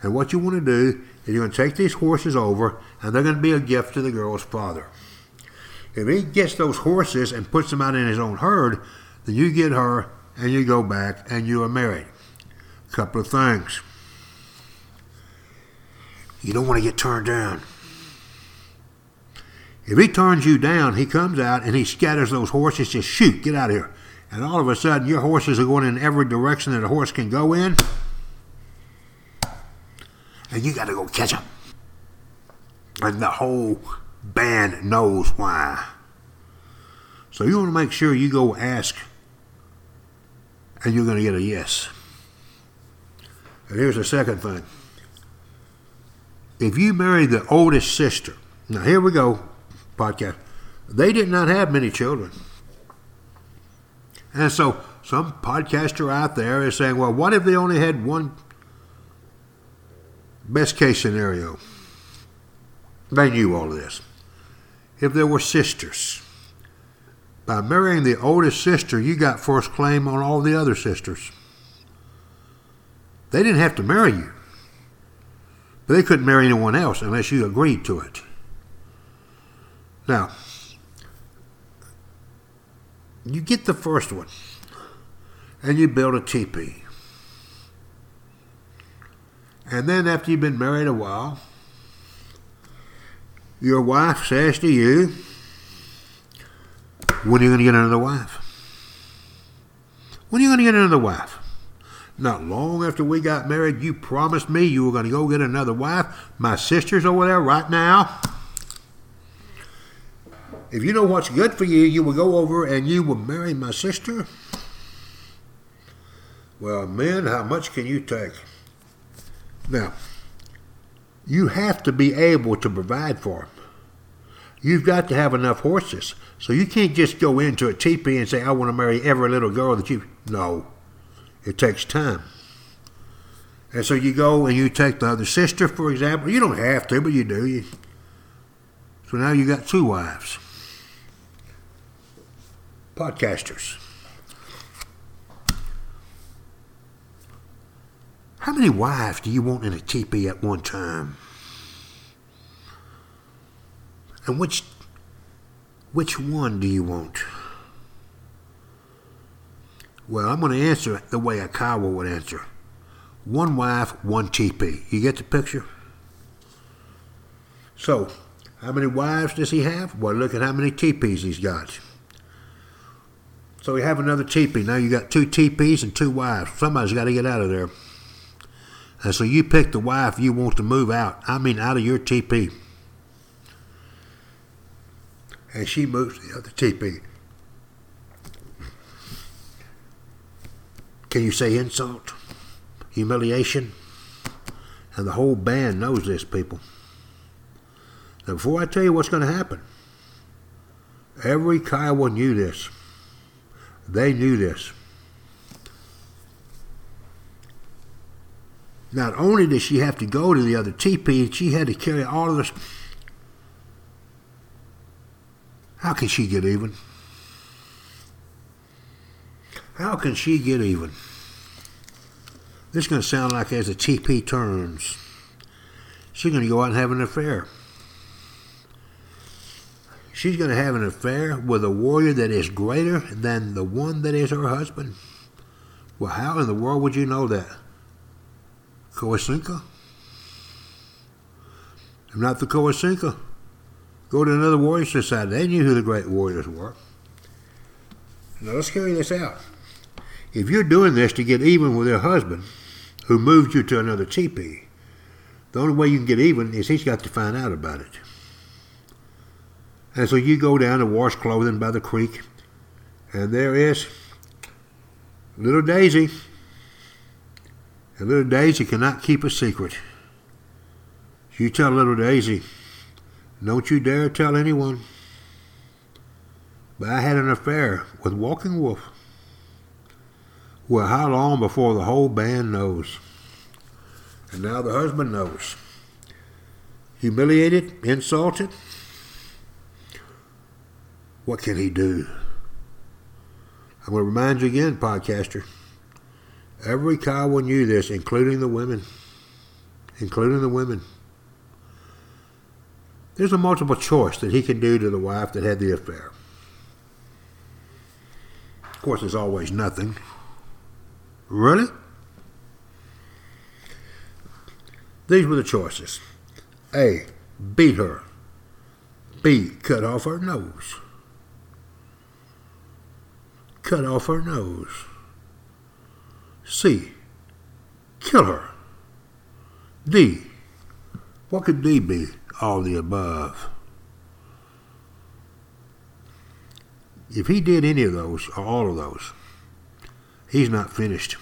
Speaker 2: And what you want to do is you're going to take these horses over, and they're going to be a gift to the girl's father. If he gets those horses and puts them out in his own herd, then you get her and you go back and you are married. Couple of things. You don't want to get turned down. If he turns you down, he comes out and he scatters those horses, just shoot, get out of here. And all of a sudden, your horses are going in every direction that a horse can go in. And you got to go catch them. And the whole band knows why. So you want to make sure you go ask and you're going to get a yes. And here's the second thing. If you marry the oldest sister, now here we go, podcast. They did not have many children. And so some podcaster out there is saying, well, what if they only had one best case scenario? They knew all of this. If there were sisters, by marrying the oldest sister, you got first claim on all the other sisters. They didn't have to marry you. But they couldn't marry anyone else unless you agreed to it. Now, you get the first one and you build a teepee. And then after you've been married a while, your wife says to you, when are you going to get another wife? When are you going to get another wife? Not long after we got married, you promised me you were going to go get another wife. My sister's over there right now. If you know what's good for you, you will go over and you will marry my sister. Well, men, how much can you take? Now, you have to be able to provide for them. You've got to have enough horses. So you can't just go into a teepee and say, I want to marry every little girl that you. No. It takes time. And so you go and you take the other sister, for example. You don't have to, but you do. You, so now you got two wives. Podcasters. How many wives do you want in a teepee at one time? And which which one do you want? Well, I'm going to answer it the way a cowboy would answer. One wife, one teepee. You get the picture? So, how many wives does he have? Well, look at how many teepees he's got. So we have another teepee. Now you got two teepees and two wives. Somebody's got to get out of there. And so you pick the wife you want to move out. I mean, out of your teepee and she moves to the other teepee. Can you say insult? Humiliation? And the whole band knows this, people. Now, before I tell you what's going to happen, every Kiowa knew this. They knew this. Not only did she have to go to the other teepee, she had to carry all of this how can she get even? How can she get even? This is going to sound like as the TP turns, she's going to go out and have an affair. She's going to have an affair with a warrior that is greater than the one that is her husband. Well, how in the world would you know that? Koisinka? If not the Koisinka, go to another warrior society. They knew who the great warriors were. Now let's carry this out. If you're doing this to get even with your husband, who moved you to another teepee, the only way you can get even is he's got to find out about it. And so you go down to wash clothing by the creek, and there is little Daisy. And little Daisy cannot keep a secret. You tell little Daisy, don't you dare tell anyone. But I had an affair with Walking Wolf. Well, how long before the whole band knows? And now the husband knows. Humiliated, insulted. What can he do? I'm going to remind you again, podcaster. Every Kiowa knew this, including the women. Including the women. There's a multiple choice that he can do to the wife that had the affair. Of course, there's always nothing. Really? These were the choices A. Beat her. B. Cut off her nose. Cut off her nose. C. Kill her. D. What could D be? All the above. If he did any of those, or all of those, he's not finished.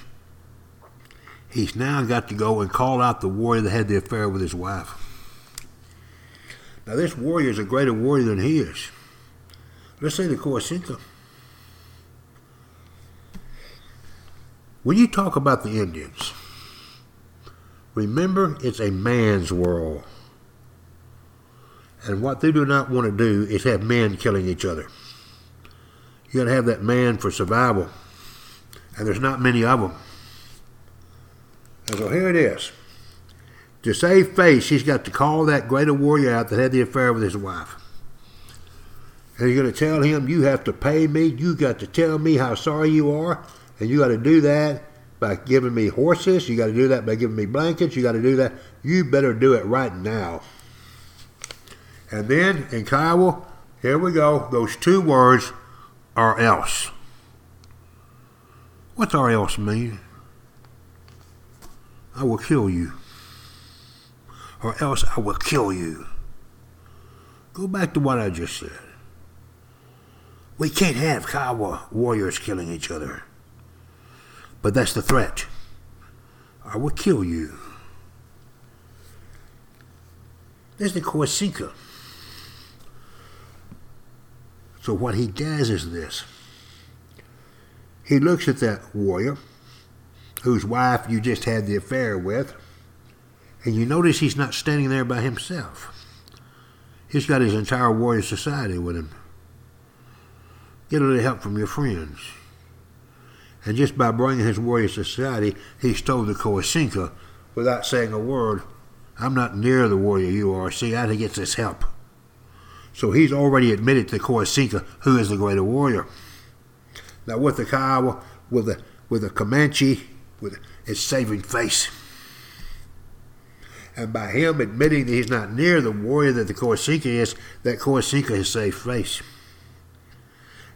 Speaker 2: He's now got to go and call out the warrior that had the affair with his wife. Now, this warrior is a greater warrior than he is. Let's say the Koisinka. When you talk about the Indians, remember it's a man's world. And what they do not want to do is have men killing each other. You got to have that man for survival. And there's not many of them. And so here it is. To save face, he's got to call that greater warrior out that had the affair with his wife. And he's going to tell him, You have to pay me. You got to tell me how sorry you are. And you got to do that by giving me horses. You got to do that by giving me blankets. You got to do that. You better do it right now. And then in Kiowa, here we go. Those two words are else. What's our else mean? I will kill you. Or else I will kill you. Go back to what I just said. We can't have Kiowa warriors killing each other. But that's the threat. I will kill you. There's the Koisinka. So what he does is this. He looks at that warrior whose wife you just had the affair with, and you notice he's not standing there by himself. He's got his entire warrior society with him. Get a little help from your friends. And just by bringing his warrior society, he stole the Koisinka without saying a word. I'm not near the warrior you are. See, I had to get this help. So he's already admitted to Koisinka, who is the greater warrior. Now with the Kiowa, with the with the Comanche, with its saving face. And by him admitting that he's not near the warrior that the Koisinka is, that Koisinka has saved face.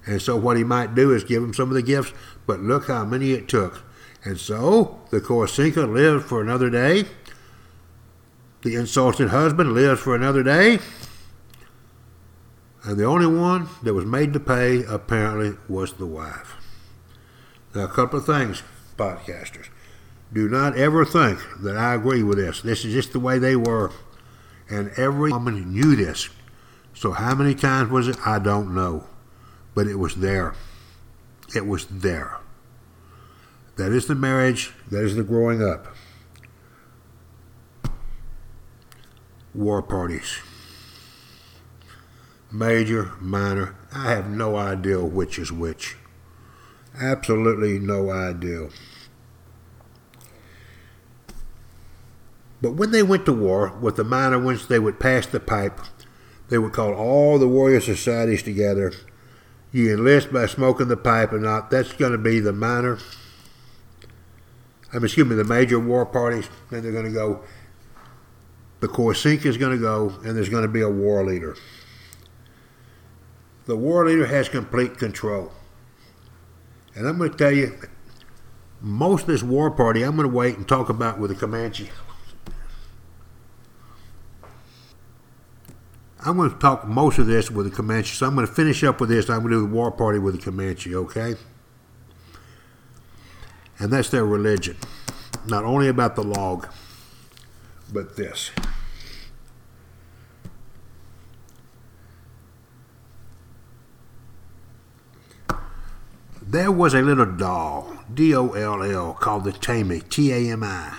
Speaker 2: And so what he might do is give him some of the gifts, but look how many it took. And so the Koisinka lived for another day. The insulted husband lived for another day. And the only one that was made to pay, apparently, was the wife. Now, a couple of things. podcasters. Do not ever think that I agree with this. This is just the way they were. And every woman knew this. So how many times was it? I don't know. But it was there. It was there. That is the marriage. That is the growing up. War parties. Major, minor. I have no idea which is which. Absolutely no idea. But when they went to war with the minor ones, they would pass the pipe. They would call all the warrior societies together. You enlist by smoking the pipe or not. That's going to be the minor. I'm excuse me, the major war parties. Then they're going to go. The Koisinka is going to go, and there's going to be a war leader. The war leader has complete control. And I'm going to tell you, most of this war party, I'm going to wait and talk about with the Comanche. I'm going to talk most of this with the Comanche. So I'm going to finish up with this. I'm going to do the war party with the Comanche, okay? And that's their religion. Not only about the log, but this. There was a little doll, D O L L, called the Tami, T A M I.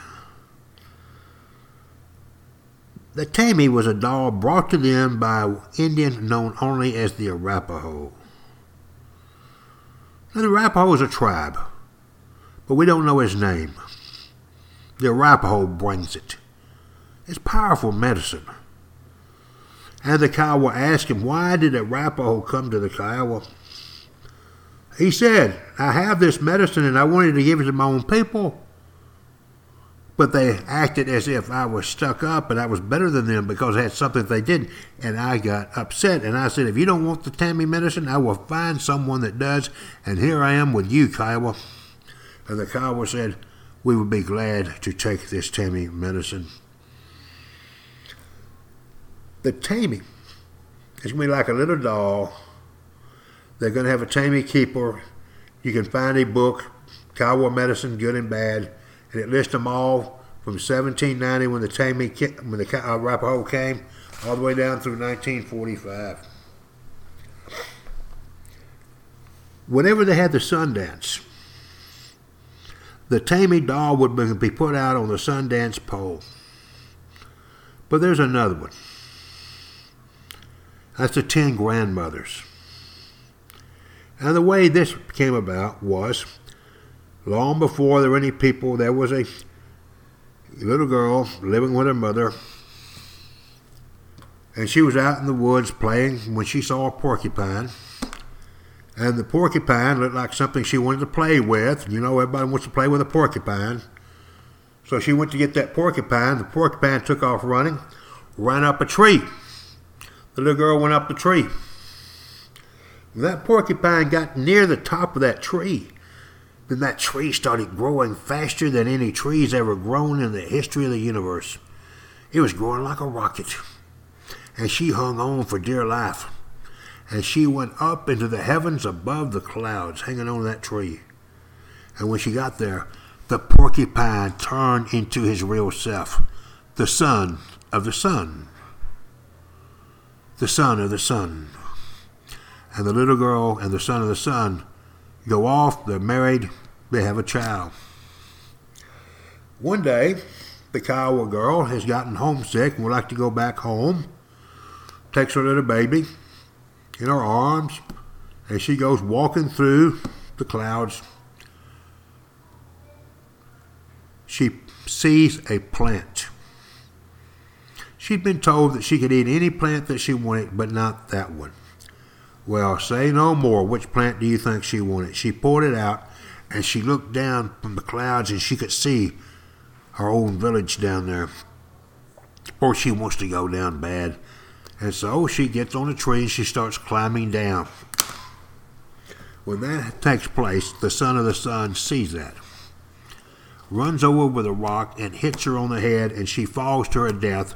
Speaker 2: The Tami was a doll brought to them by Indian known only as the Arapaho. Now, the Arapaho is a tribe, but we don't know his name. The Arapaho brings it. It's powerful medicine. And the Kiowa asked him, Why did the Arapaho come to the Kiowa? He said, I have this medicine and I wanted to give it to my own people. But they acted as if I was stuck up and I was better than them because I had something they didn't. And I got upset and I said, If you don't want the Tami medicine, I will find someone that does. And here I am with you, Kiowa. And the Kiowa said, We would be glad to take this Tami medicine. The Tami is going to be like a little doll they're going to have a Tami keeper. You can find a book, Kiowa Medicine, Good and Bad, and it lists them all from 1790 when the Tami when the uh, Arapaho came, all the way down through 1945. Whenever they had the Sundance, the Tami doll would be put out on the Sundance pole. But there's another one. That's the Ten Grandmothers. And the way this came about was long before there were any people, there was a little girl living with her mother. And she was out in the woods playing when she saw a porcupine. And the porcupine looked like something she wanted to play with. You know, everybody wants to play with a porcupine. So she went to get that porcupine. The porcupine took off running, ran up a tree. The little girl went up the tree. That porcupine got near the top of that tree, then that tree started growing faster than any trees ever grown in the history of the universe. It was growing like a rocket. And she hung on for dear life. And she went up into the heavens above the clouds, hanging on that tree. And when she got there, the porcupine turned into his real self, the son of the sun. The son of the sun and the little girl and the son of the sun go off, they're married, they have a child. One day, the Kiowa girl has gotten homesick and would like to go back home, takes her little baby in her arms, and she goes walking through the clouds. She sees a plant. She'd been told that she could eat any plant that she wanted, but not that one. Well, say no more. Which plant do you think she wanted? She pulled it out and she looked down from the clouds and she could see her own village down there. Or she wants to go down bad. And so she gets on a tree and she starts climbing down. When that takes place, the son of the sun sees that, runs over with a rock and hits her on the head, and she falls to her death.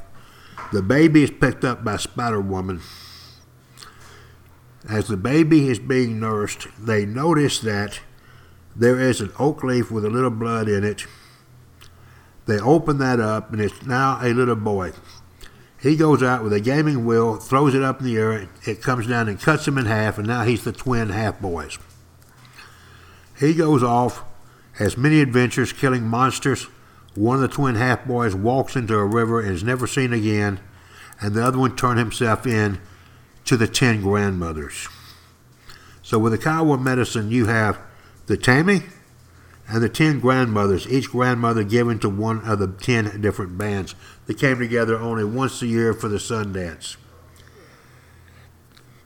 Speaker 2: The baby is picked up by Spider Woman as the baby is being nursed, they notice that there is an oak leaf with a little blood in it. They open that up, and it's now a little boy. He goes out with a gaming wheel, throws it up in the air, it comes down and cuts him in half, and now he's the twin half boys. He goes off, has many adventures killing monsters. One of the twin half boys walks into a river and is never seen again, and the other one turned himself in to the ten grandmothers. So with the Kiowa medicine, you have the Tami and the ten grandmothers, each grandmother given to one of the ten different bands that came together only once a year for the Sundance.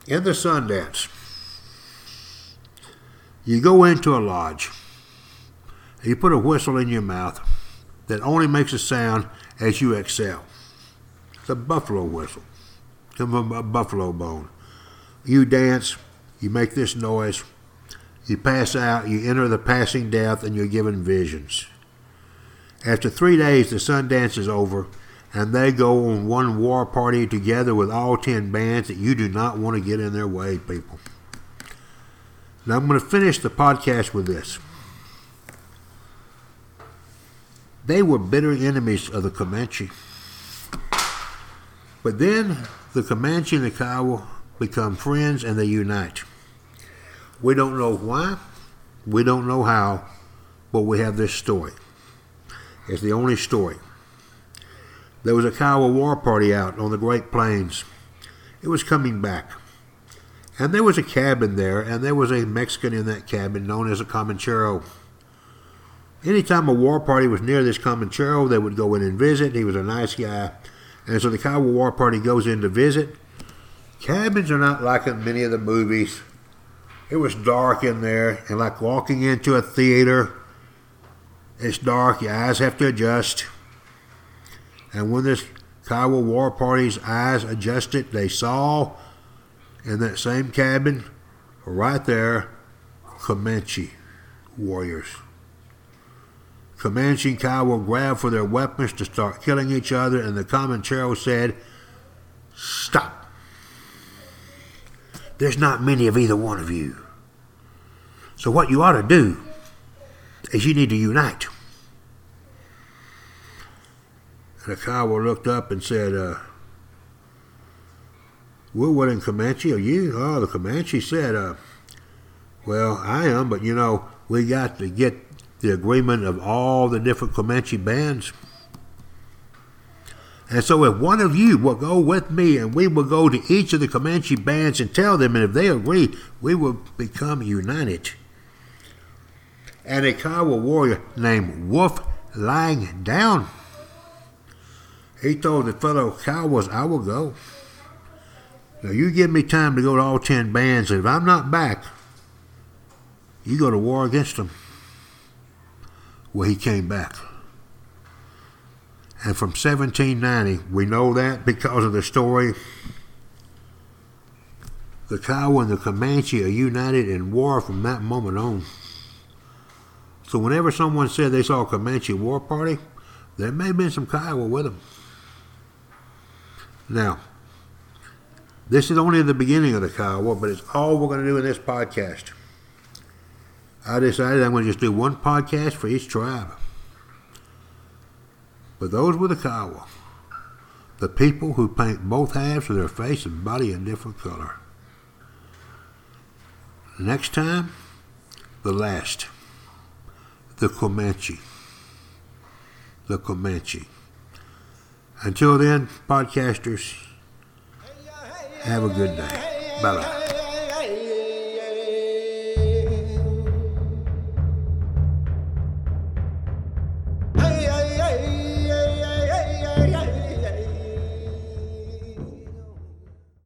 Speaker 2: In the Sundance, you go into a lodge. You put a whistle in your mouth that only makes a sound as you exhale. It's a buffalo whistle, from a buffalo bone. You dance, you make this noise, you pass out, you enter the passing death, and you're given visions. After three days, the Sundance is over, and they go on one war party together with all ten bands that you do not want to get in their way, people. Now, I'm going to finish the podcast with this. They were bitter enemies of the Comanche. But then the Comanche and the Kiowa become friends and they unite. We don't know why, we don't know how, but we have this story. It's the only story. There was a Kiowa war party out on the Great Plains. It was coming back. And there was a cabin there, and there was a Mexican in that cabin known as a Comanchero. Anytime a war party was near this Comanchero, they would go in and visit. He was a nice guy. And so the Kiowa war party goes in to visit. Cabins are not like in many of the movies. It was dark in there, and like walking into a theater, it's dark, your eyes have to adjust. And when this Kiowa war party's eyes adjusted, they saw in that same cabin, right there, Comanche warriors. Comanche and Kiowa grabbed for their weapons to start killing each other, and the Comanchero said, Stop. There's not many of either one of you. So, what you ought to do is you need to unite. And the Kiowa looked up and said, uh, we're willing Comanche, are you? Oh, the Comanche said, uh, well, I am, but you know, we got to get the agreement of all the different Comanche bands. And so if one of you will go with me and we will go to each of the Comanche bands and tell them, and if they agree, we will become united. And a Kiowa warrior named Wolf lying down, he told the fellow Kiowas, I will go. Now you give me time to go to all ten bands, and if I'm not back, you go to war against them. Well, he came back. And from 1790, we know that because of the story. The Kiowa and the Comanche are united in war from that moment on. So whenever someone said they saw a Comanche war party, there may have been some Kiowa with them. Now, this is only the beginning of the Kiowa, but it's all we're going to do in this podcast. I decided I'm going to just do one podcast for each tribe. But those were the Kiowa, the people who paint both halves of their face and body a different color. Next time, the last, the Comanche. The Comanche. Until then, podcasters, have a good day. Bye bye.